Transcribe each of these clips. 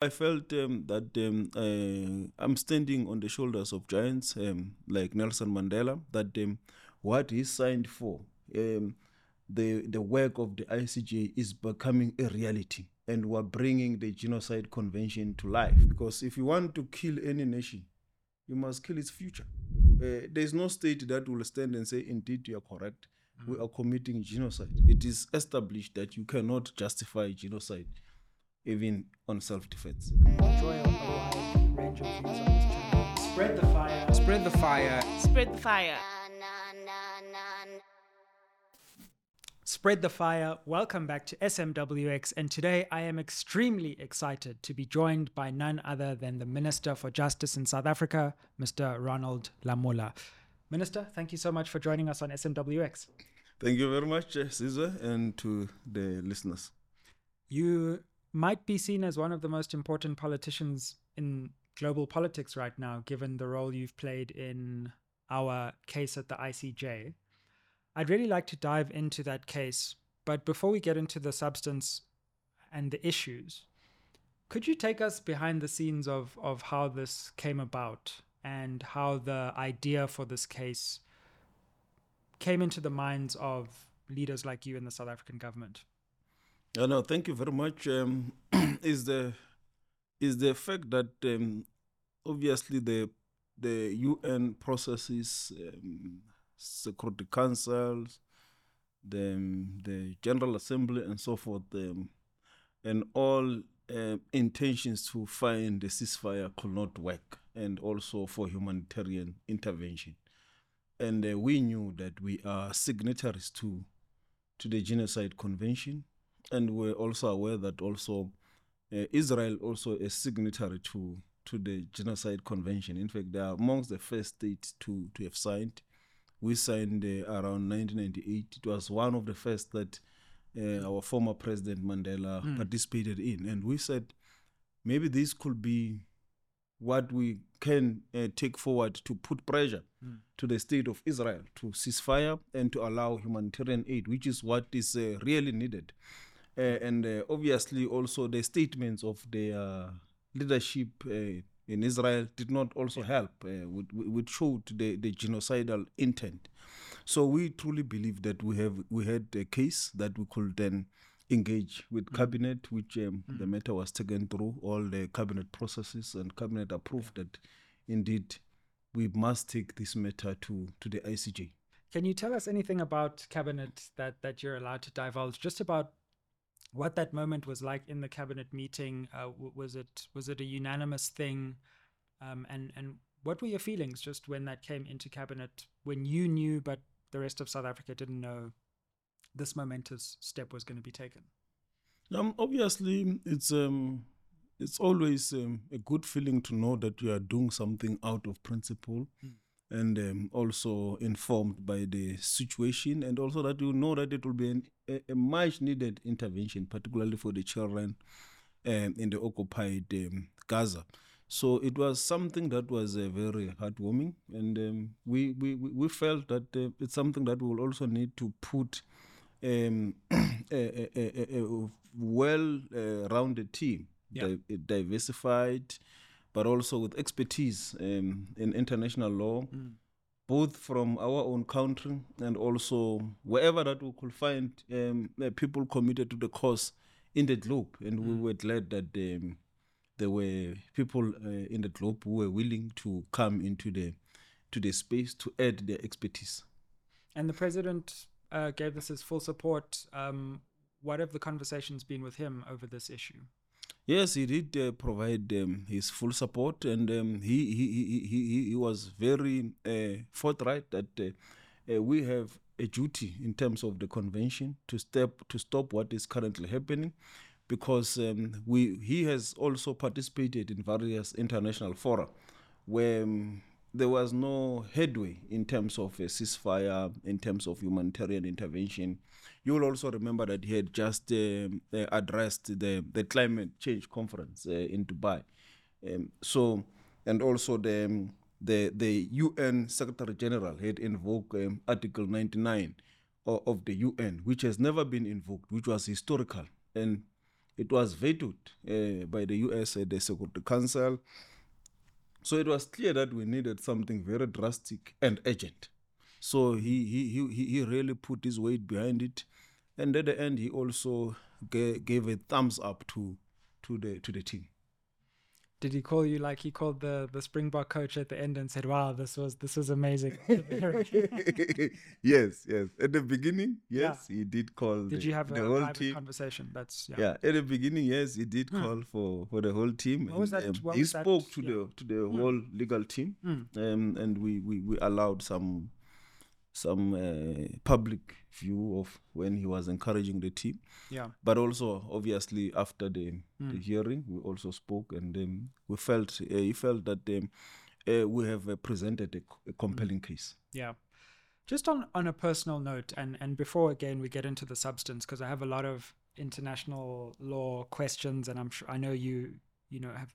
I felt um, that um, uh, I'm standing on the shoulders of giants um, like Nelson Mandela, that um, what he signed for, um, the, the work of the ICJ is becoming a reality. And we're bringing the Genocide Convention to life. Because if you want to kill any nation, you must kill its future. Uh, there's no state that will stand and say, indeed, you are correct. We are committing genocide. It is established that you cannot justify genocide even on self-defense. Enjoy a wide range of views on this channel. Spread the fire. Spread the fire. Spread the fire. Spread the fire. Welcome back to SMWX. And today I am extremely excited to be joined by none other than the Minister for Justice in South Africa, Mr. Ronald Lamola. Minister, thank you so much for joining us on SMWX. Thank you very much, eh, Caesar, and to the listeners. You might be seen as one of the most important politicians in global politics right now, given the role you've played in our case at the ICJ. I'd really like to dive into that case, but before we get into the substance and the issues, could you take us behind the scenes of, of how this came about and how the idea for this case came into the minds of leaders like you in the South African government? Uh, no, thank you very much. Um, is the is the fact that um, obviously the the UN processes, um, Security Councils, the um, the General Assembly, and so forth, um, and all um intentions to find the ceasefire could not work, and also for humanitarian intervention. And uh, we knew that we are signatories to to the Genocide Convention, and we're also aware that also uh, Israel also a signatory to to the Genocide Convention. In fact, they are amongst the first states to to have signed. We signed uh, around 1998. It was one of the first that uh, our former President Mandela participated in, and we said maybe this could be what we can uh, take forward to put pressure to the state of Israel to cease fire and to allow humanitarian aid, which is what is uh, really needed. Uh, and uh, obviously, also the statements of the uh, leadership uh, in Israel did not also help, uh, which, which showed the, the genocidal intent. So we truly believe that we have we had a case that we could then engage with cabinet, which um, the matter was taken through all the cabinet processes, and cabinet approved that indeed we must take this matter to to the ICJ. Can you tell us anything about cabinet that that you're allowed to divulge? Just about what that moment was like in the cabinet meeting. Uh, was it was it a unanimous thing? Um, and and what were your feelings just when that came into cabinet when you knew but the rest of South Africa didn't know this momentous step was going to be taken? Um, obviously, it's um, it's always um, a good feeling to know that you are doing something out of principle, and um, also informed by the situation, and also that you know that it will be an, a, a much needed intervention, particularly for the children um, in the occupied um, Gaza. So it was something that was uh, very heartwarming, and um, we, we we felt that uh, it's something that we will also need to put um, a, a, a, well-rounded team, Yeah. di- diversified, but also with expertise um, in international law, both from our own country and also wherever that we could find um, uh, people committed to the cause in the globe. And we were glad that um, there were people uh, in the globe who were willing to come into the to the space to add their expertise. And the president uh, gave this his full support. Um, what have the conversations been with him over this issue? Yes, he did uh, provide um, his full support, and um, he, he, he, he, he- was very uh, forthright that uh, uh, we have a duty in terms of the convention to step to stop what is currently happening, because um, we he has also participated in various international fora where um, there was no headway in terms of a ceasefire, in terms of humanitarian intervention. You will also remember that he had just um, uh, addressed the, the climate change conference uh, in Dubai. Um, so, and also the, um, the, the UN Secretary General had invoked um, Article 99 of, the UN, which has never been invoked, which was historical. And it was vetoed uh, by the US at the Security Council. So it was clear that we needed something very drastic and urgent. So he he he he really put his weight behind it, and at the end he also gave, gave a thumbs up to to the to the team. Did he call you like he called the the Springbok coach at the end and said, "Wow, this was this was amazing"? yes, yes. At the beginning, yes, yeah. he did call. Did the, you have the a whole private team. conversation? That's yeah. Yeah, at the beginning, yes, he did call for for the whole team. What was and, that- um, he was that- spoke to yeah. the to the whole legal team, Mm. um, and we, we we allowed some some uh, public view of when he was encouraging the team. Yeah. But also, obviously, after the, Hmm. the hearing, we also spoke, and um, we felt uh, he felt that um, uh, we have uh, presented a compelling case. Yeah. Just on on a personal note, and and before again we get into the substance, because I have a lot of international law questions, and I'm sure I know you you know have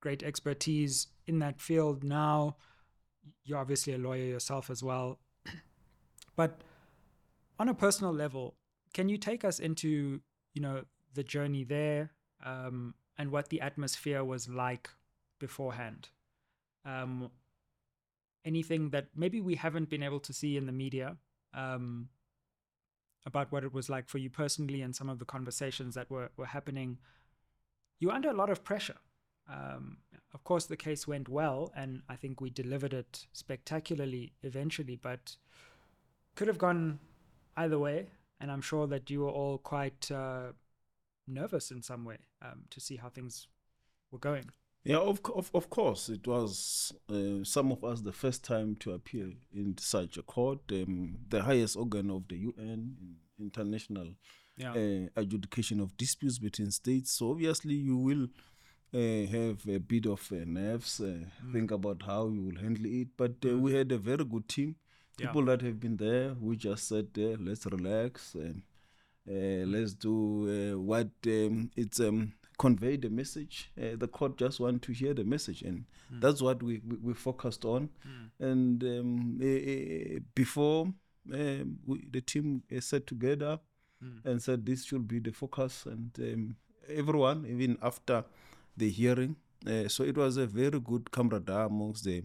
great expertise in that field now. You're obviously a lawyer yourself as well, but on a personal level, can you take us into you know the journey there um, and what the atmosphere was like beforehand? Um, anything that maybe we haven't been able to see in the media um, about what it was like for you personally and some of the conversations that were, were happening. You were under a lot of pressure. Um, of course, the case went well, and I think we delivered it spectacularly eventually, but could have gone either way. And I'm sure that you were all quite uh, nervous in some way um, to see how things were going. Yeah, of, of, of course, it was uh, some of us the first time to appear in such a court, um, the highest organ of the UN, international Yeah. uh, adjudication of disputes between states. So obviously, you will uh, have a bit of uh, nerves, uh, think about how you will handle it. But uh, we had a very good team, Yeah. people that have been there. We just said, uh, let's relax and uh, let's do uh, what um, it's um, convey the message. Uh, the court just want to hear the message, and that's what we, we, we focused on. And um, eh, eh, before um, we, the team uh, sat together and said this should be the focus, and um, everyone, even after the hearing. Uh, so it was a very good camaraderie amongst the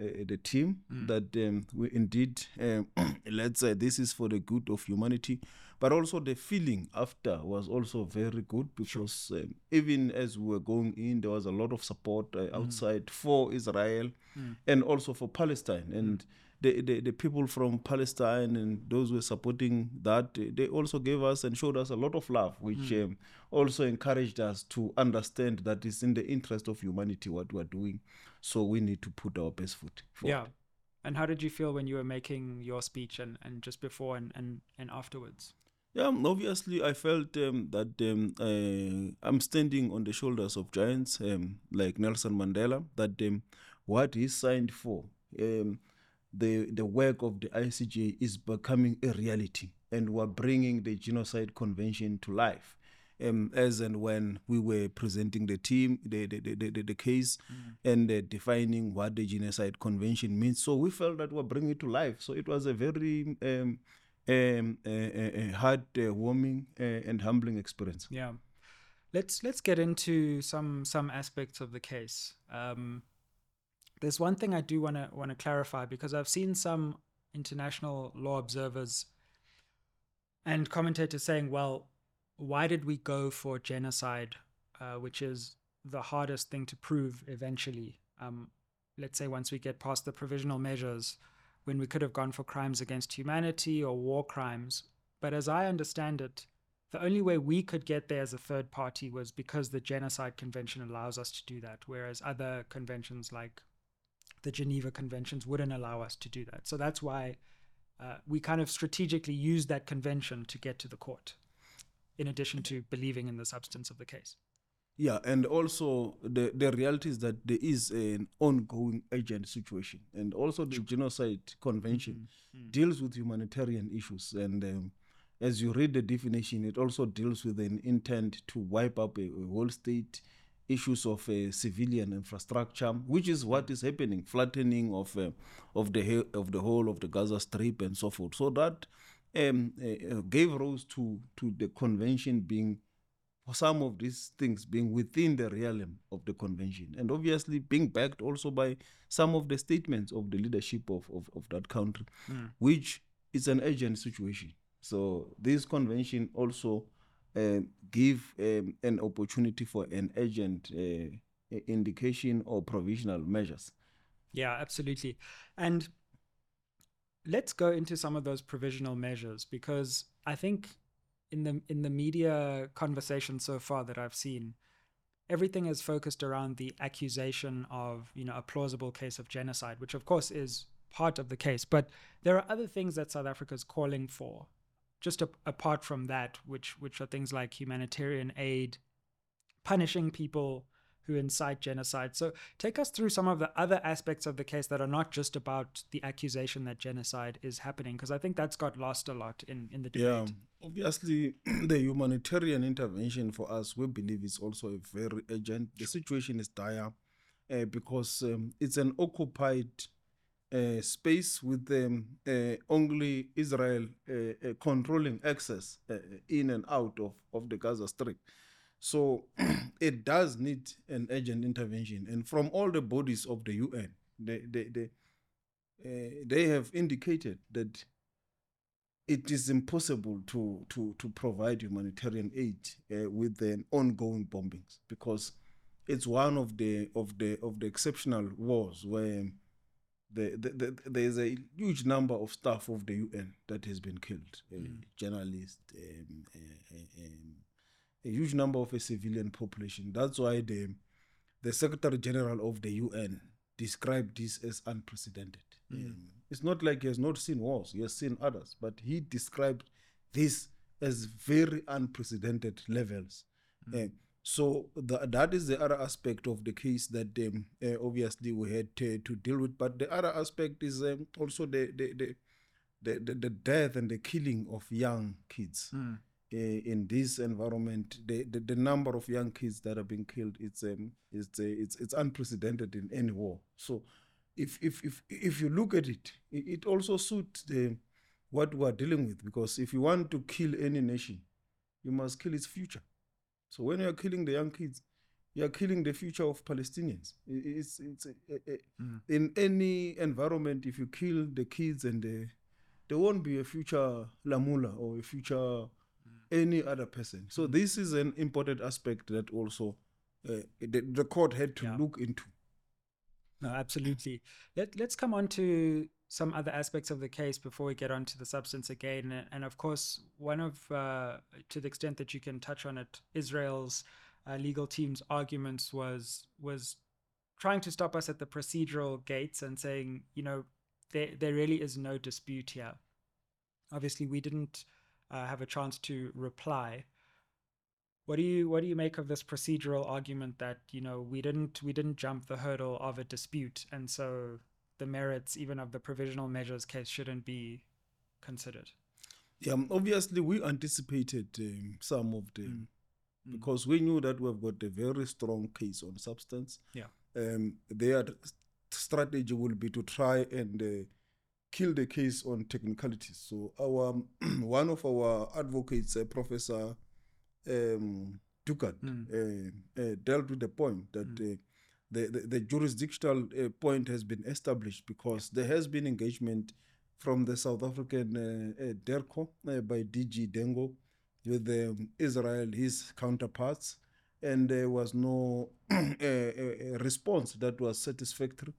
uh, the team that um, we indeed um, let's say this is for the good of humanity but also the feeling after was also very good because um, even as we were going in there was a lot of support uh, outside for israel and also for palestine. And the, the, the people from palestine and those who were supporting that they also gave us and showed us a lot of love which um, also encouraged us to understand that it's in the interest of humanity what we're doing. So we need to put our best foot forward. Yeah. And how did you feel when you were making your speech and, and just before and, and, and afterwards? Yeah, um, obviously, I felt um, that um, uh, I'm standing on the shoulders of giants um, like Nelson Mandela. That um, what he signed for, um, the the work of the ICJ is becoming a reality, and we're bringing the Genocide Convention to life. Um, as and when we were presenting the team, the the, the, the, the case, and uh, defining what the Genocide Convention means, so we felt that we're bringing it to life. So it was a very um, um, a, a heart-warming uh, and humbling experience. Yeah. Let's let's get into some some aspects of the case. Um, there's one thing I do want to want to clarify because I've seen some international law observers and commentators saying, "Well, why did we go for genocide, uh, which is the hardest thing to prove eventually? Um, let's say once we get past the provisional measures, when we could have gone for crimes against humanity or war crimes. But as I understand it, the only way we could get there as a third party was because the Genocide Convention allows us to do that, whereas other conventions like the Geneva Conventions wouldn't allow us to do that. So that's why uh, we kind of strategically used that convention to get to the court, in addition to believing in the substance of the case. Yeah, and also the, the reality is that there is an ongoing urgent situation, and also the Genocide Convention deals with humanitarian issues. And um, as you read the definition, it also deals with an intent to wipe up a, a whole state, issues of uh, civilian infrastructure, which is what is happening, flattening of uh, of the of the whole of the Gaza Strip and so forth. So that um, uh, uh, gave rise to to the convention being for some of these things being within the realm of the convention and obviously being backed also by some of the statements of the leadership of, of, of that country, Mm. which is an urgent situation. So this convention also uh, give um, an opportunity for an urgent uh, indication or provisional measures. Yeah, absolutely. And let's go into some of those provisional measures because I think in the in the media conversation so far that I've seen, everything is focused around the accusation of you know a plausible case of genocide, which of course is part of the case. But there are other things that South Africa is calling for, just a, apart from that, which which are things like humanitarian aid, punishing people who incite genocide. So take us through some of the other aspects of the case that are not just about the accusation that genocide is happening, because I think that's got lost a lot in, in the Yeah, debate. Obviously, the humanitarian intervention for us, we believe, is also a very urgent. The situation is dire uh, because um, it's an occupied uh, space with um, uh, only Israel uh, uh, controlling access uh, in and out of, of the Gaza Strip. So it does need an urgent intervention. And from all the bodies of the UN, they, they, they, they have indicated that it is impossible to to to provide humanitarian aid uh, with the ongoing bombings because it's one of the of the of the exceptional wars where the, the, the, there's a huge number of staff of the UN that has been killed, uh, journalists, um, uh, uh, um, a huge number of a civilian population. That's why the the Secretary General of the UN described this as unprecedented. Um, it's not like he has not seen wars; he has seen others, but he described this as very unprecedented levels. Uh, so the, that is the other aspect of the case that um, uh, obviously we had to, to deal with. But the other aspect is um, also the the, the the, the the death and the killing of young kids Mm. uh, in this environment. The, the the number of young kids that are being killed it's um it's uh, it's it's unprecedented in any war. So if if if if you look at it, it, also suits the what we are dealing with because if you want to kill any nation, you must kill its future. So when you are killing the young kids, you are killing the future of Palestinians. It's it's a, a, a- Mm. in any environment. If you kill the kids and the, there won't be a future Lamola or a future any other person. So this is an important aspect that also uh, the, the court had to Yeah. look into. No, absolutely. Let, let's come on to some other aspects of the case before we get on to the substance again. And, of course, one of, uh, to the extent that you can touch on it, Israel's uh, legal team's arguments was was trying to stop us at the procedural gates and saying, you know, there there really is no dispute here. Obviously, we didn't uh, have a chance to reply. What do you what do you make of this procedural argument that you know we didn't we didn't jump the hurdle of a dispute and so the merits even of the provisional measures case shouldn't be considered? Yeah, um, obviously we anticipated um, some of them because we knew that we've got a very strong case on substance. Yeah. Um, their strategy will be to try and uh, kill the case on technicalities. So our one of our advocates, uh, Professor um, Mm. uh, uh, dealt with the point that uh, the, the the jurisdictional uh, point has been established because there has been engagement from the South African DIRCO by DG Dangor with um, Israel, his counterparts, and there was no response that was satisfactory.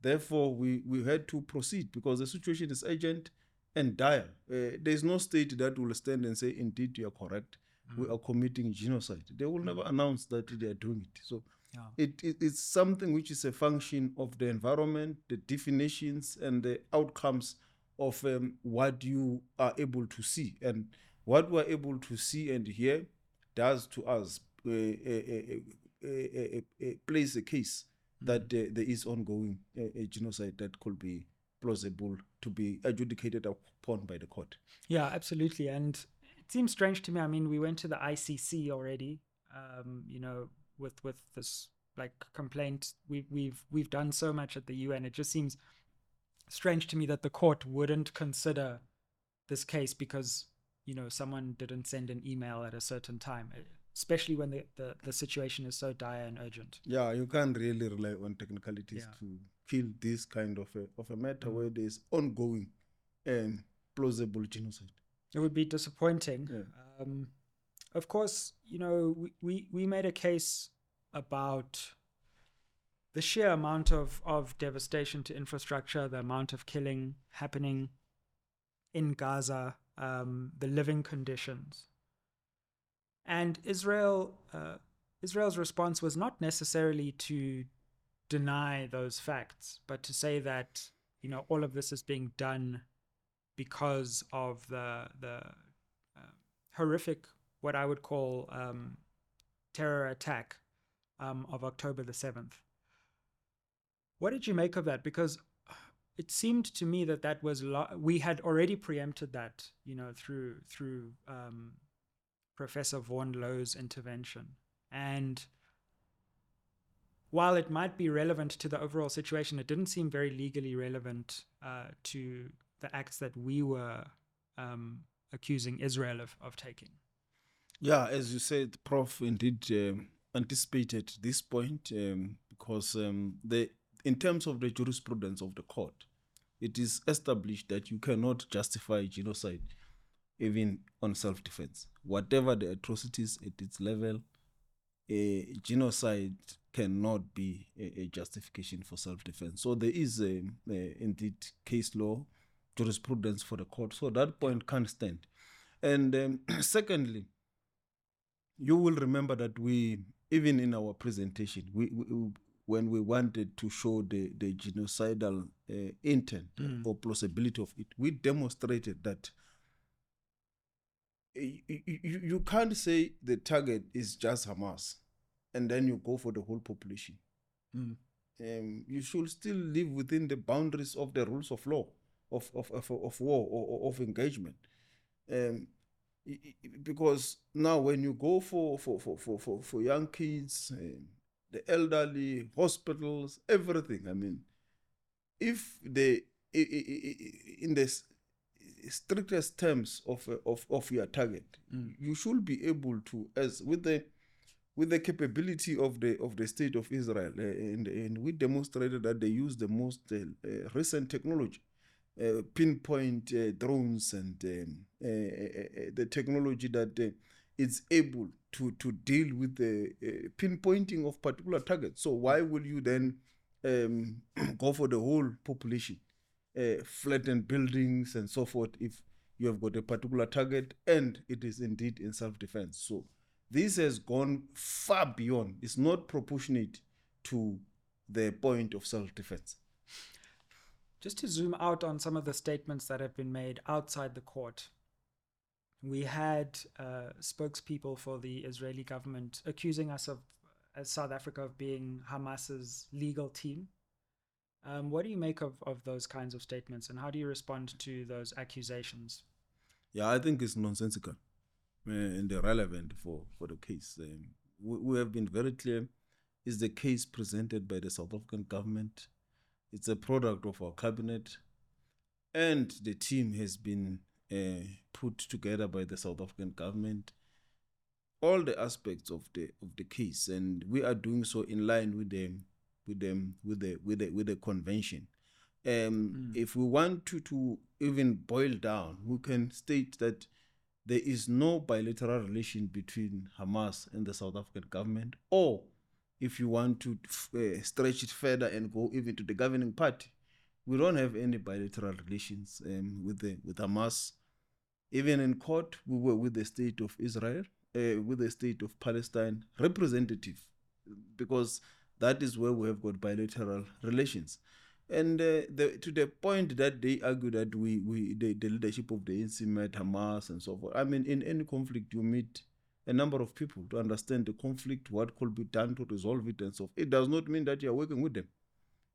Therefore, we, we had to proceed because the situation is urgent and dire. Uh, there is no state that will stand and say, indeed, you are correct. We are committing genocide. They will never announce that they are doing it. So Yeah. it, it, it's something which is a function of the environment, the definitions, and the outcomes of um, what you are able to see. And what we're able to see and hear does to us uh, uh, uh, uh, uh, uh, plays a case that uh, there is ongoing uh, a genocide that could be plausible to be adjudicated upon by the court. Yeah, absolutely. And seems strange to me. I mean, we went to the ICC already. Um, you know, with with this like complaint, we we've we've done so much at the UN. It just seems strange to me that the court wouldn't consider this case because you know someone didn't send an email at a certain time. Especially when the, the, the situation is so dire and urgent. Yeah, you can't really rely on technicalities Yeah. to kill this kind of a, of a matter Mm. where there's ongoing and plausible genocide. It would be disappointing. Yeah. Um, of course, you know, we, we, we made a case about the sheer amount of, of devastation to infrastructure, the amount of killing happening in Gaza, um, the living conditions. And Israel, uh, Israel's response was not necessarily to deny those facts, but to say that you know all of this is being done because of the the uh, horrific, what I would call um, terror attack um, of October the seventh. What did you make of that? Because it seemed to me that that was lo- we had already preempted that, you know, through through um, Professor Vaughan Lowe's intervention, and while it might be relevant to the overall situation, it didn't seem very legally relevant uh, to the acts that we were um, accusing Israel of, of taking. Yeah, as you said, Prof. Indeed um, anticipated this point um, because um, the in terms of the jurisprudence of the court, it is established that you cannot justify genocide even on self-defense. Whatever the atrocities at its level, a genocide cannot be a, a justification for self-defense. So there is a, a indeed case law jurisprudence for the court. So that point can't stand. And um, secondly, you will remember that we even in our presentation we, we when we wanted to show the the genocidal uh, intent Mm. or plausibility of it we demonstrated that y- y- you, you can't say the target is just hamas and then you go for the whole population Mm. um, you should still live within the boundaries of the rules of law of of, of, of war or, or of engagement um, because now when you go for for for for for, for young kids um, the elderly hospitals everything i mean if the i- i- i- i- in the strictest terms of of of your target Mm. you should be able to as with the with the capability of the of the state of Israel, uh, and, and we demonstrated that they use the most uh, uh, recent technology, uh, pinpoint uh, drones and um, uh, uh, uh, the technology that is able to to deal with the pinpointing of particular targets. So why will you then um, go for the whole population, flatten buildings and so forth if you have got a particular target and it is indeed in self-defense? So this has gone far beyond it's not proportionate to the point of self-defense Just to zoom out on some of the statements that have been made outside the court, we had uh, spokespeople for the Israeli government accusing us of, as South Africa, of being Hamas's legal team. Um, what do you make of, of those kinds of statements, and how do you respond to those accusations? yeah i think it's nonsensical uh, and irrelevant for for the case um, we, we have been very clear is the case presented by the south african government it's a product of our cabinet and the team has been uh, put together by the south african government all the aspects of the of the case and we are doing so in line with them with them with the with the with the convention um Mm. if we want to to even boil down we can state that there is no bilateral relation between hamas and the south african government or if you want to uh, stretch it further and go even to the governing party we don't have any bilateral relations um, with the with hamas even in court we were with the state of israel uh, with the state of palestine representative because that is where we have got bilateral relations and uh, the, to the point that they argue that we, we the, the leadership of the ANC met Hamas and so forth. I mean, in any conflict, you meet a number of people to understand the conflict, what could be done to resolve it, and so forth. It does not mean that you are working with them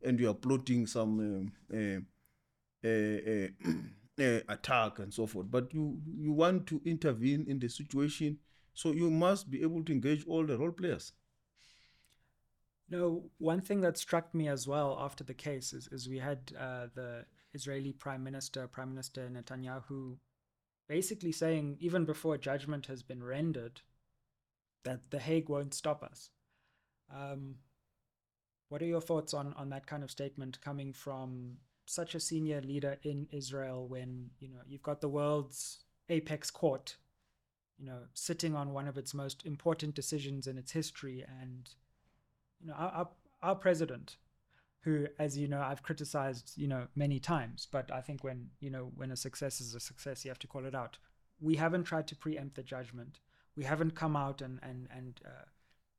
and you are plotting some um, uh, uh, uh, uh, attack and so forth. But you you want to intervene in the situation, so you must be able to engage all the role players. No, one thing that struck me as well after the case is, is we had uh, the Israeli Prime Minister, Prime Minister Netanyahu, basically saying, even before judgment has been rendered, that The Hague won't stop us. Um, what are your thoughts on on that kind of statement coming from such a senior leader in Israel when you know you've got the world's apex court, you know, sitting on one of its most important decisions in its history, and you know our our, our president, who, as you know, I've criticized you know many times, but I think when you know when a success is a success, you have to call it out. We haven't tried to preempt the judgment. We haven't come out and and and uh,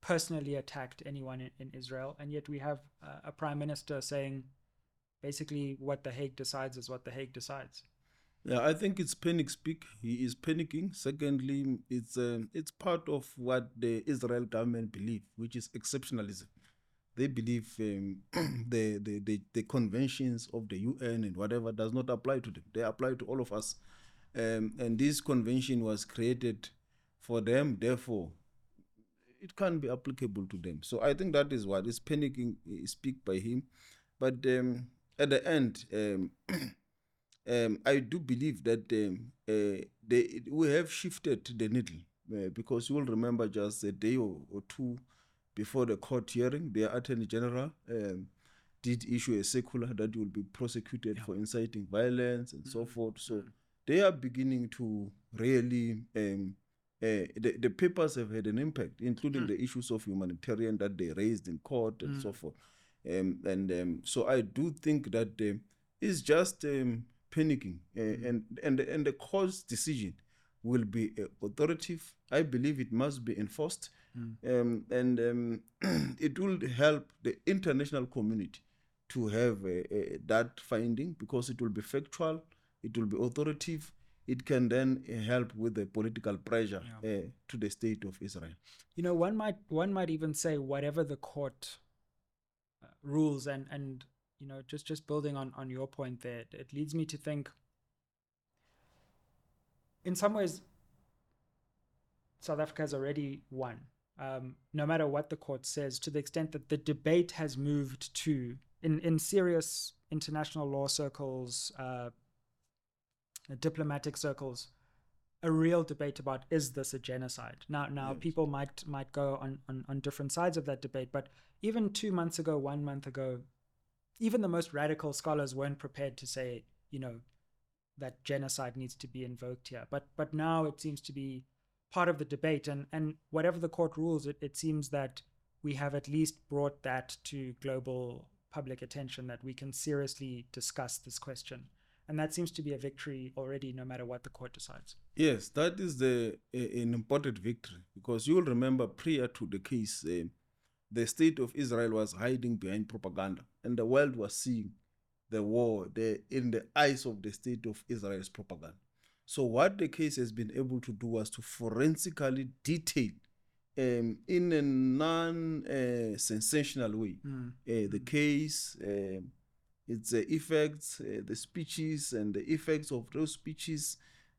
personally attacked anyone in, in Israel, and yet we have uh, a prime minister saying basically what the Hague decides is what the Hague decides. Yeah, I think it's panic speak. He is panicking. Secondly, it's um, it's part of what the Israel government believe, which is exceptionalism. They believe um, the, the, the the conventions of the UN and whatever does not apply to them. They apply to all of us, um, and this convention was created for them. Therefore, it can't be applicable to them. So I think that is what is panicking. Speak by him, but um, at the end, um, um, I do believe that um, uh, they, we have shifted the needle uh, because you will remember just a day or, or, two before the court hearing, the Attorney General um, did issue a circular that will be prosecuted yeah. for inciting violence and mm-hmm. so forth. So mm-hmm. they are beginning to really. Um, uh, the, the papers have had an impact, including mm. the issues of humanitarian that they raised in court and mm. so forth. Um, and um, so I do think that uh, it's just um, panicking, uh, mm. and and and the court's decision will be uh, authoritative. I believe it must be enforced, mm. um, and um, it will help the international community to have uh, uh, that finding because it will be factual, it will be authoritative. It can then help with the political pressure yeah. Uh, to the state of Israel. You know, one might one might even say whatever the court rules and and you know just just building on on your point there it leads me to think in some ways south africa has already won um, no matter what the court says to the extent that the debate has moved to in in serious international law circles uh, diplomatic circles a real debate about is this a genocide now now yes. people might might go on, on on different sides of that debate but even two months ago, one month ago, even the most radical scholars weren't prepared to say, you know, that genocide needs to be invoked here. But but now it seems to be part of the debate, and and whatever the court rules, it, it seems that we have at least brought that to global public attention that we can seriously discuss this question. And that seems to be a victory already, no matter what the court decides. Yes, that is the an important victory because you will remember prior to the case, uh, the state of Israel was hiding behind propaganda, and the world was seeing the war the, in the eyes of the state of Israel's propaganda. So, what the case has been able to do was to forensically detail um, in a non uh, sensational way mm. uh, the case, uh, its effects, uh, the speeches, and the effects of those speeches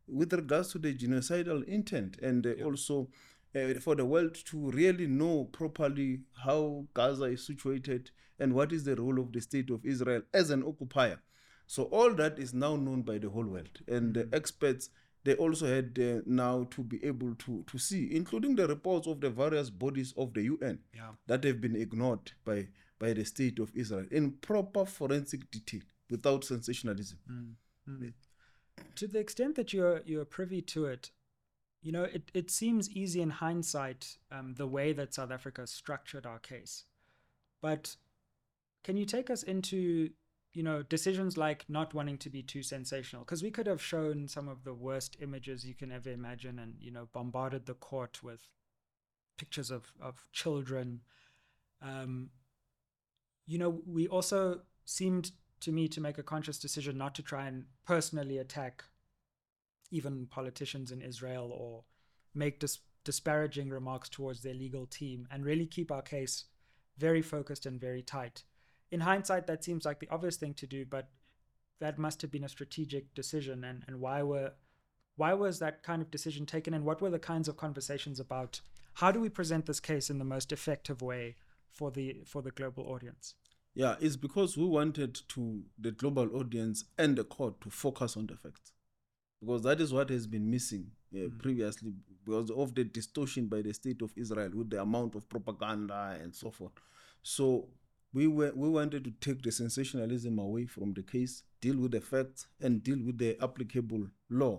with regards to the genocidal intent, and uh, yep. also uh, for the world to really know properly how Gaza is situated and what is the role of the state of Israel as an occupier. So all that is now known by the whole world, and the mm-hmm. experts they also had uh, now to be able to to see, including the reports of the various bodies of the UN yeah. that have been ignored by by the state of Israel in proper forensic detail without sensationalism. Mm. Mm. To the extent that you're you're privy to it, you know, it, it seems easy in hindsight um, the way that South Africa structured our case. But can you take us into, you know, decisions like not wanting to be too sensational? Because we could have shown some of the worst images you can ever imagine and, you know, bombarded the court with pictures of, of children. Um, you know, we also seemed to me to make a conscious decision not to try and personally attack even politicians in Israel or make dis- disparaging remarks towards their legal team and really keep our case very focused and very tight. In hindsight, that seems like the obvious thing to do, but that must have been a strategic decision. And, and why were why was that kind of decision taken and what were the kinds of conversations about how do we present this case in the most effective way for the for the global audience? Yeah, it's because we wanted to the global audience and the court to focus on the facts because that is what has been missing uh, previously because of the distortion by the state of Israel with the amount of propaganda and so forth. So we were we wanted to take the sensationalism away from the case, deal with the facts, and deal with the applicable law.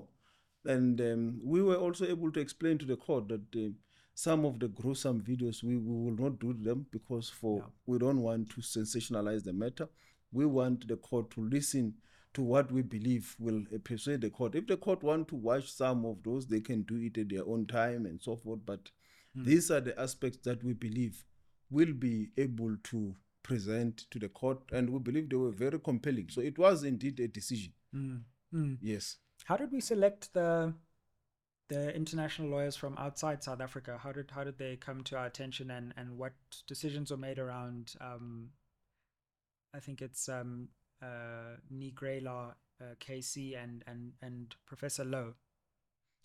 And um, we were also able to explain to the court that uh, some of the gruesome videos we, we will not do them because for Yeah. we don't want to sensationalize the matter. We want the court to listen to what we believe will uh, persuade the court. If the court want to watch some of those, they can do it at their own time and so forth. But these are the aspects that we believe will be able to present to the court, and we believe they were very compelling. So it was indeed a decision. Mm. Mm. Yes. How did we select the the international lawyers from outside South Africa? How did how did they come to our attention, and and what decisions were made around? Um, I think it's um, uh, Ní Ghrálaigh, uh, KC, and and and Professor Lowe.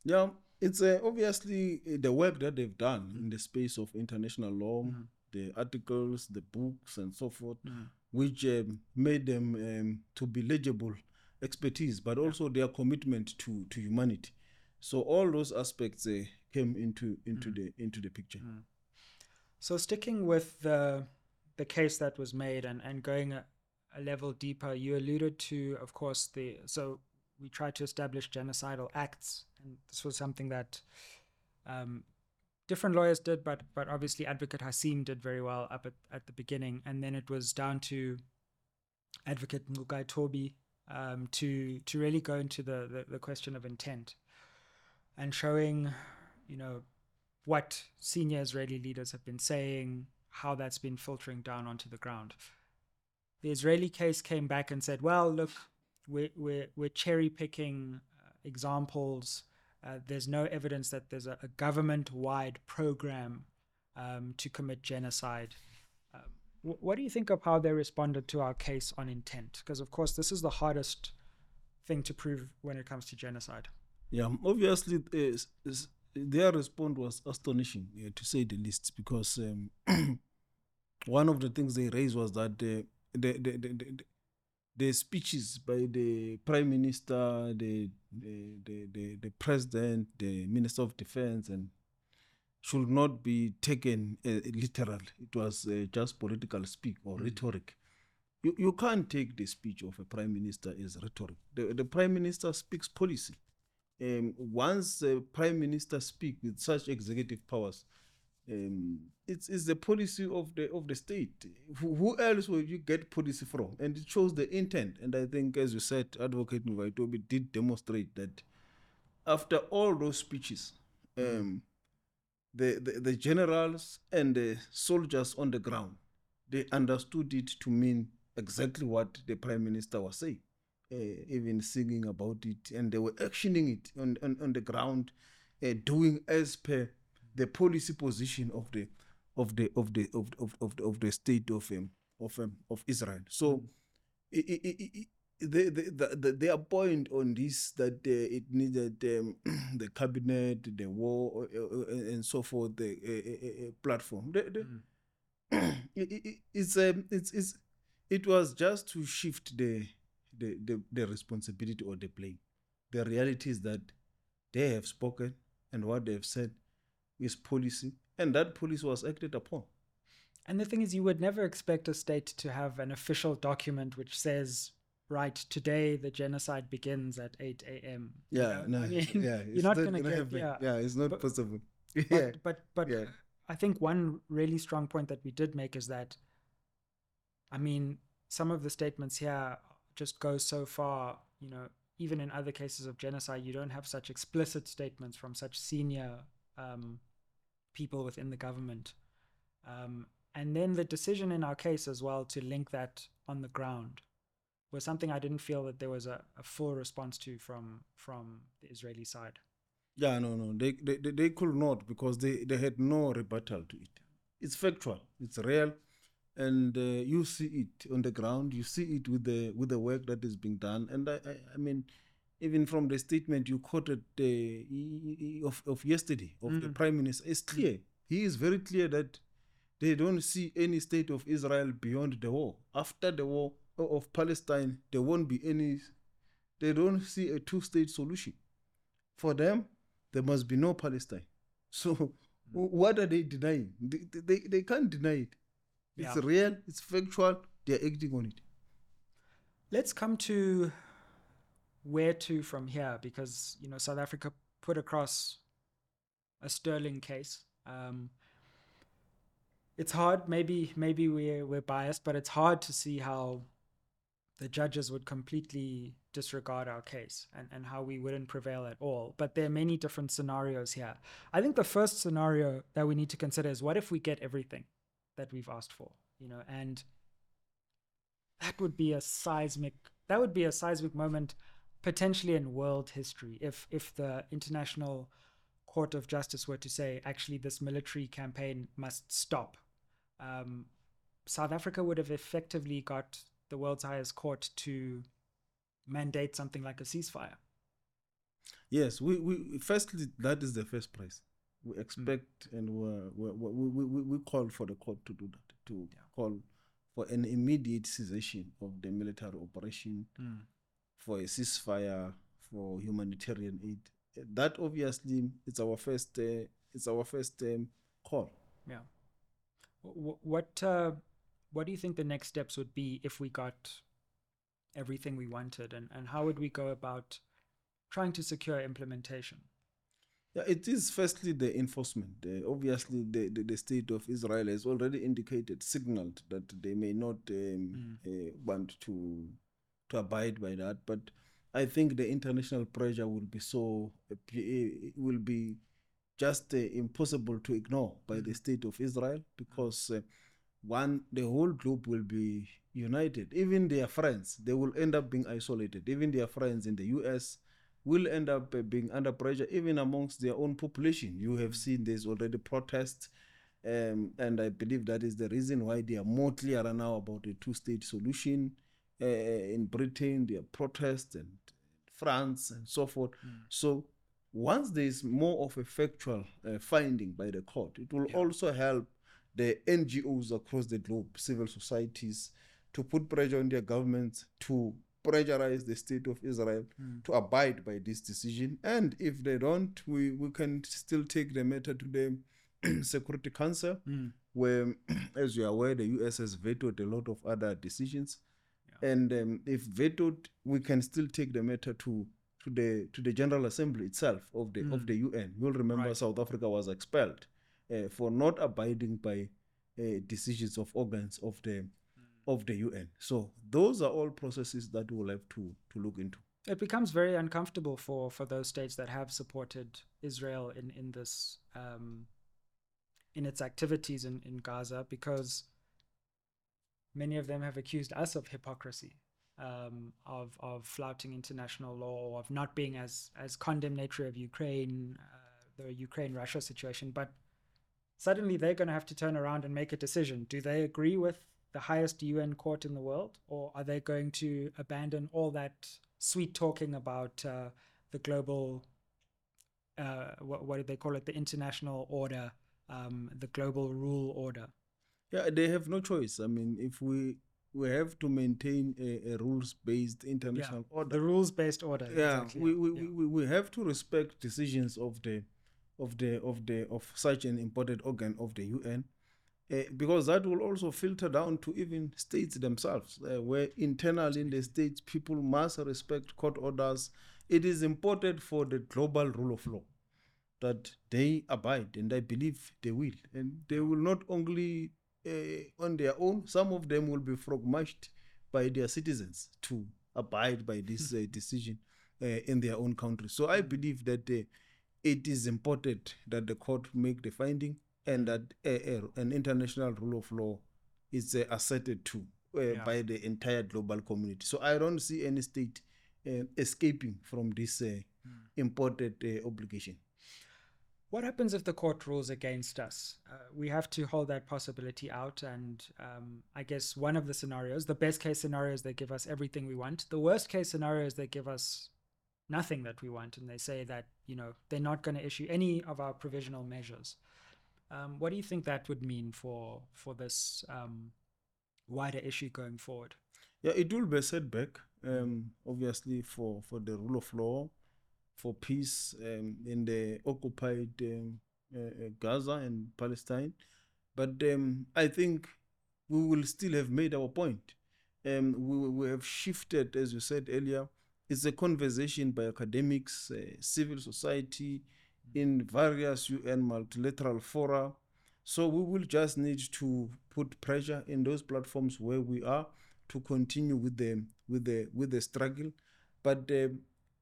Yeah, it's uh, obviously uh, the work that they've done in the space of international law, Mhm. The articles, the books, and so forth, Mm. which um, made them um, to be legible expertise, but also their commitment to to humanity. So all those aspects uh, came into into the into the picture. So sticking with the the case that was made and and going a, a level deeper, you alluded to, of course, the so we tried to establish genocidal acts, and this was something that um, different lawyers did, but but obviously Advocate Hassim did very well up at, at the beginning, and then it was down to Advocate Ngcukaitobi um, to to really go into the, the the question of intent and showing, you know, what senior Israeli leaders have been saying, how that's been filtering down onto the ground. The Israeli case came back and said, well, look, we're, we're, we're cherry picking uh, examples. Uh, there's no evidence that there's a, a government wide program um, to commit genocide. Um, wh- what do you think of how they responded to our case on intent? Because, of course, this is the hardest thing to prove when it comes to genocide. Yeah, obviously, uh, s- s- their response was astonishing, uh, to say the least, because um, one of the things they raised was that the the, the, the, the, speeches by the prime minister, the the, the, the the president, the minister of defense, and should not be taken uh, literal. It was uh, just political speak or rhetoric. You, you can't take the speech of a prime minister as rhetoric. The, the prime minister speaks policy um, once the prime minister speak with such executive powers, um, it's, the policy of the of the state. Who, else will you get policy from? And it shows the intent. And I think, as you said, Advocate Ngcukaitobi did demonstrate that after all those speeches, um, the, the the generals and the soldiers on the ground, they understood it to mean exactly what the prime minister was saying uh, even singing about it, and they were actioning it on, on, on the ground, uh, doing as per the policy position of the of the of the of of, of, the, of the state of um, of um, of Israel. So, i the, the, the, the, their point on this that uh, it needed um, the cabinet, the war, uh, uh, uh, and so forth, the uh, uh, platform. The, it, it's um, it's it's it was just to shift the the, the the responsibility or the blame. The reality is that they have spoken and what they have said is policy, and that policy was acted upon. And the thing is, you would never expect a state to have an official document which says, right, today the genocide begins at 8 a.m. you Yeah, know? no, I mean, yeah, you're not going to get, happen. yeah. yeah, it's not But- possible. But, but, but yeah. I think one really strong point that we did make is that, I mean, some of the statements here just go so far, you know, even in other cases of genocide, you don't have such explicit statements from such senior um, people within the government. Um, and then the decision in our case as well to link that on the ground was something I didn't feel that there was a, a full response to from from the Israeli side. Yeah, no, no, they, they they- could not because they they had no rebuttal to it. It's factual, it's real, and uh, you see it on the ground. You see it with the with the work that is being done. And I I, I mean, even from the statement you quoted uh, of of yesterday of the Mm. prime minister, it's clear. He is very clear that they don't see any state of Israel beyond the war. After the war of Palestine, there won't be any. They don't see a two-state solution. For them, there must be no Palestine. So, w- what are they denying? They, they, they can't deny it. It's Yeah. real, it's factual, they're acting on it. Let's come to where to from here because you know South Africa put across a sterling case. Um, it's hard. Maybe maybe we're we're biased, but it's hard to see how the judges would completely disregard our case and, and how we wouldn't prevail at all. But there are many different scenarios here. I think the first scenario that we need to consider is what if we get everything that we've asked for? You know, and that would be a seismic that would be a seismic moment potentially in world history if if the international court of justice were to say actually this military campaign must stop um, south africa would have effectively got the world's highest court to mandate something like a ceasefire. Yes, we, we firstly that is the first price. We expect and we're, we're, we we we we call for the court to do that to call for an immediate cessation of the military operation, for a ceasefire, for humanitarian aid. That obviously it's our first uh, it's our first um, call. yeah what uh, what do you think the next steps would be if we got everything we wanted and, and how would we go about trying to secure implementation Yeah, it is firstly the enforcement. Uh, obviously, the, the, the state of Israel has already indicated, signaled that they may not um, uh, want to to abide by that. But I think the international pressure will be so will be just uh, impossible to ignore by the state of Israel because uh, one the whole globe will be united. Even their friends, they will end up being isolated. Even their friends in the U.S will end up uh, being under pressure even amongst their own population. You have seen there's already protests, um, and I believe that is the reason why they are more clearer now about a two-state solution. Uh, in Britain, there are protests and France and so forth. So once there is more of a factual uh, finding by the court, it will also help the NGOs across the globe, civil societies, to put pressure on their governments to pressurize the state of Israel to abide by this decision. And if they don't, we, we can still take the matter to the Security Council, where, as you are aware, the US has vetoed a lot of other decisions. And um, if vetoed, we can still take the matter to to the to the General Assembly itself of the of the UN. You'll remember Right. South Africa was expelled uh, for not abiding by uh, decisions of organs of the of the UN. So those are all processes that we'll have to to look into. it becomes very uncomfortable for for those states that have supported Israel in in this um, in its activities in in Gaza because many of them have accused us of hypocrisy, um, of of flouting international law, of not being as as condemnatory of Ukraine, uh, the Ukraine Russia situation, but. Suddenly, they're going to have to turn around and make a decision. Do they agree with the highest UN court in the world, or are they going to abandon all that sweet talking about uh, the global, uh, what, what do they call it, the international order, um, the global rule order? Yeah, they have no choice. I mean, if we we have to maintain a, a rules based international order. The rules based order. yeah, exactly. we, we, Yeah. we, we have to respect decisions of the of the of the of such an important organ of the UN. Uh, because that will also filter down to even states themselves, uh, where internally in the states people must respect court orders. It is important for the global rule of law that they abide, and I believe they will. And they will not only uh, on their own, some of them will be frog-marched by their citizens to abide by this uh, decision uh, in their own country. So I believe that uh, it is important that the court make the finding and that uh, uh, an international rule of law is uh, asserted to uh, Yeah. by the entire global community. So I don't see any state uh, escaping from this uh, important uh, obligation. What happens if the court rules against us? Uh, we have to hold that possibility out. And um, I guess one of the scenarios, the best case scenario is they give us everything we want. The worst case scenario is they give us nothing that we want. And they say that, you know, they're not going to issue any of our provisional measures. Um, what do you think that would mean for, for this um, wider issue going forward? Yeah, it will be a setback, um, obviously, for, for the rule of law. For peace um, in the occupied um, uh, Gaza and Palestine. But um, I think we will still have made our point. Um, we, we have shifted, as you said earlier. It's a conversation by academics, uh, civil society, in various UN multilateral fora. So we will just need to put pressure in those platforms where we are to continue with the with the with the struggle. But uh,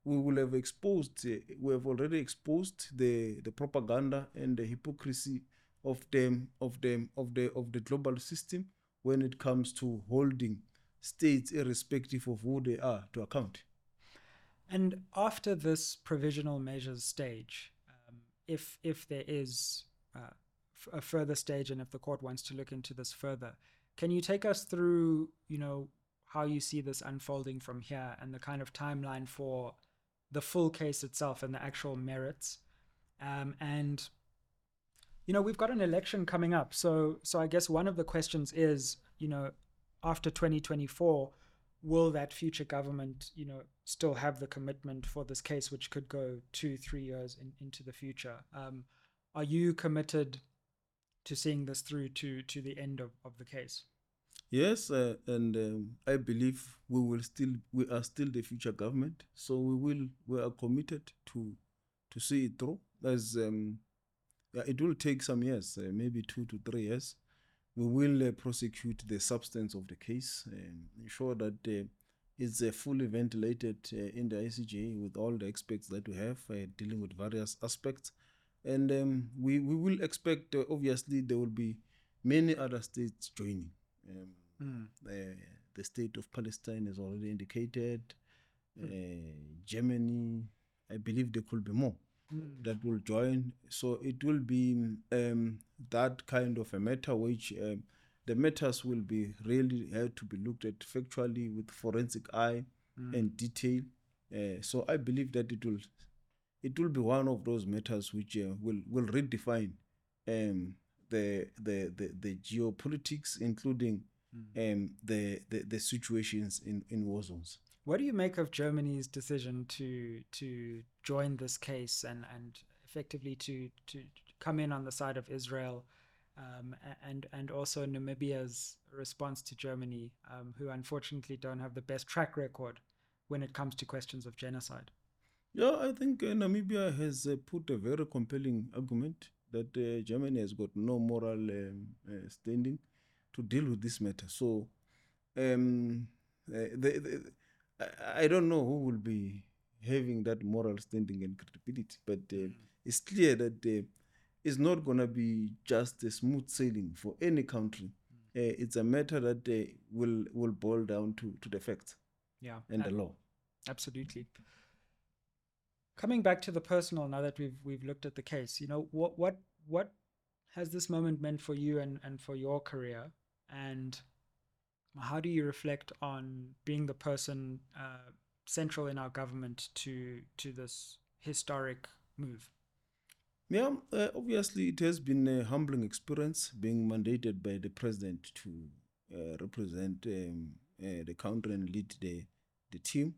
we will have exposed, uh, we have already exposed the the propaganda and the hypocrisy of them of them of the of the global system when it comes to holding states irrespective of who they are to account. And after this provisional measures stage, um, if if there is uh, f- a further stage, and if the court wants to look into this further, can you take us through, you know, how you see this unfolding from here, and the kind of timeline for the full case itself and the actual merits, um, and you know, we've got an election coming up, so so I guess one of the questions is, you know, after 2024 will that future government you know still have the commitment for this case which could go two three years in, into the future? Um, are you committed to seeing this through to to the end of, of the case Yes, uh, and um, I believe we will still we are still the future government, so we will we are committed to to see it through. As um, it will take some years, uh, maybe two to three years. We will uh, prosecute the substance of the case and ensure that uh, it's uh, fully ventilated uh, in the ICJ with all the experts that we have dealing with various aspects. And um, we, we will expect, obviously, there will be many other states joining. Um, the, the state of Palestine is already indicated, uh, Germany, I believe there could be more that will join. So it will be um, that kind of a matter which um, the matters will be really have to be looked at factually with forensic eye and detail. Uh, so I believe that it will it will be one of those matters which uh, will will redefine um, the, the the the geopolitics, including um, the, the the situations in in war zones. what do you make of germany's decision to to join this case and and effectively to to come in on the side of israel um, and and also namibia's response to germany um, who unfortunately don't have the best track record when it comes to questions of genocide? Yeah, I think uh, Namibia has uh, put a very compelling argument that uh, Germany has got no moral um, uh, standing to deal with this matter. So, um, uh, the, the, I, don't know who will be having that moral standing and credibility, but uh, it's clear that uh, it's not going to be just a smooth sailing for any country. Uh, it's a matter that uh, will will boil down to, to the facts yeah and the law. Absolutely. Coming back to the personal, now that we've we've looked at the case, you know what what what has this moment meant for you and and for your career, and how do you reflect on being the person uh, central in our government to to this historic move? Yeah, uh, obviously, it has been a humbling experience being mandated by the president to uh, represent um, uh, the country and lead the, the team,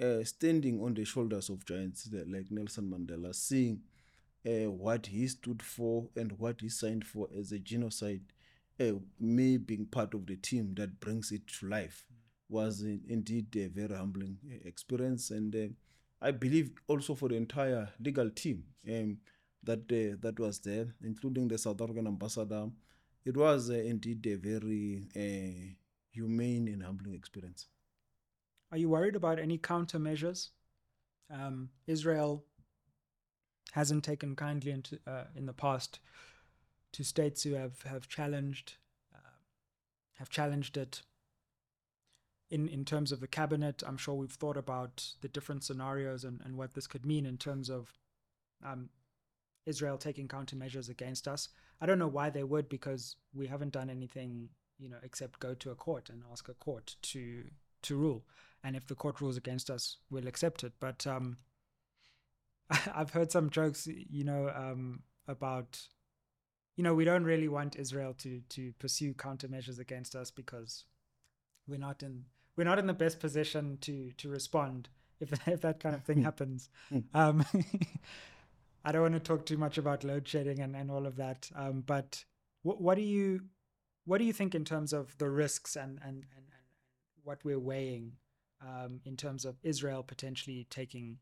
uh, standing on the shoulders of giants like Nelson Mandela, seeing uh, what he stood for and what he signed for as a genocide, uh, me being part of the team that brings it to life was in, indeed a very humbling uh, experience. And uh, I believe also for the entire legal team um, that uh, that was there, including the South African ambassador. It was uh, indeed a very humane and humbling experience. Are you worried about any countermeasures? Um, Israel hasn't taken kindly into, uh, in the past to states who have have challenged uh, have challenged it. In in terms of the cabinet, I'm sure we've thought about the different scenarios and, and what this could mean in terms of um, Israel taking countermeasures against us. I don't know why they would, because we haven't done anything, you know, except go to a court and ask a court to to rule. And if the court rules against us, we'll accept it. But um, I've heard some jokes, you know, um, about, you know, we don't really want Israel to to pursue countermeasures against us because we're not in we're not in the best position to to respond if if that kind of thing Hmm. happens. Hmm. Um, I don't want to talk too much about load shedding and, and all of that. Um, but what, what do you what do you think in terms of the risks and and, and, and what we're weighing um, in terms of Israel potentially taking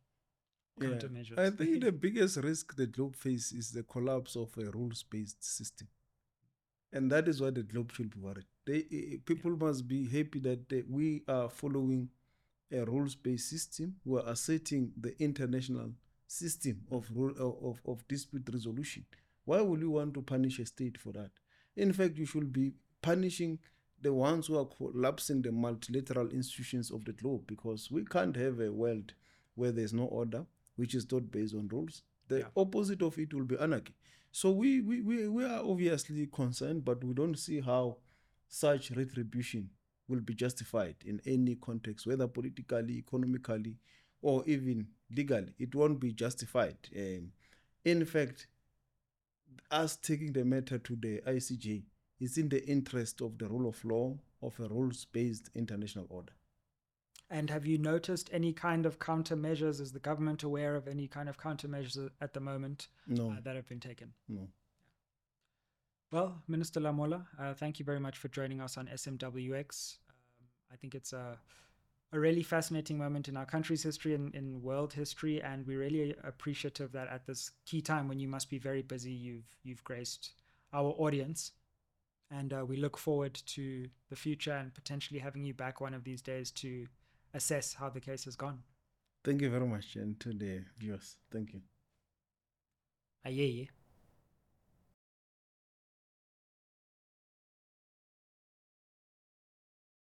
Yeah. countermeasures? I think the biggest risk the globe faces is the collapse of a rules-based system, and that is why the globe should be worried. They, eh, people must be happy that eh, we are following a rules-based system. We are asserting the international system of rule of, of dispute resolution. Why would you want to punish a state for that? In fact, you should be punishing the ones who are collapsing the multilateral institutions of the globe because we can't have a world where there's no order, which is not based on rules. The Yeah. opposite of it will be anarchy. So we, we, we, we are obviously concerned, but we don't see how such retribution will be justified in any context, whether politically, economically, or even legally. It won't be justified. Um, in fact, us taking the matter to the ICJ is in the interest of the rule of law of a rules-based international order. And have you noticed any kind of countermeasures? Is the government aware of any kind of countermeasures at the moment No, uh, that have been taken? no. Well, Minister Lamola, uh, thank you very much for joining us on SMWX. Um, I think it's a, a really fascinating moment in our country's history and in world history, and we're really appreciative that at this key time when you must be very busy, you've you've graced our audience, and uh, we look forward to the future and potentially having you back one of these days to assess how the case has gone. Thank you very much, and to the viewers. Thank you. Aye.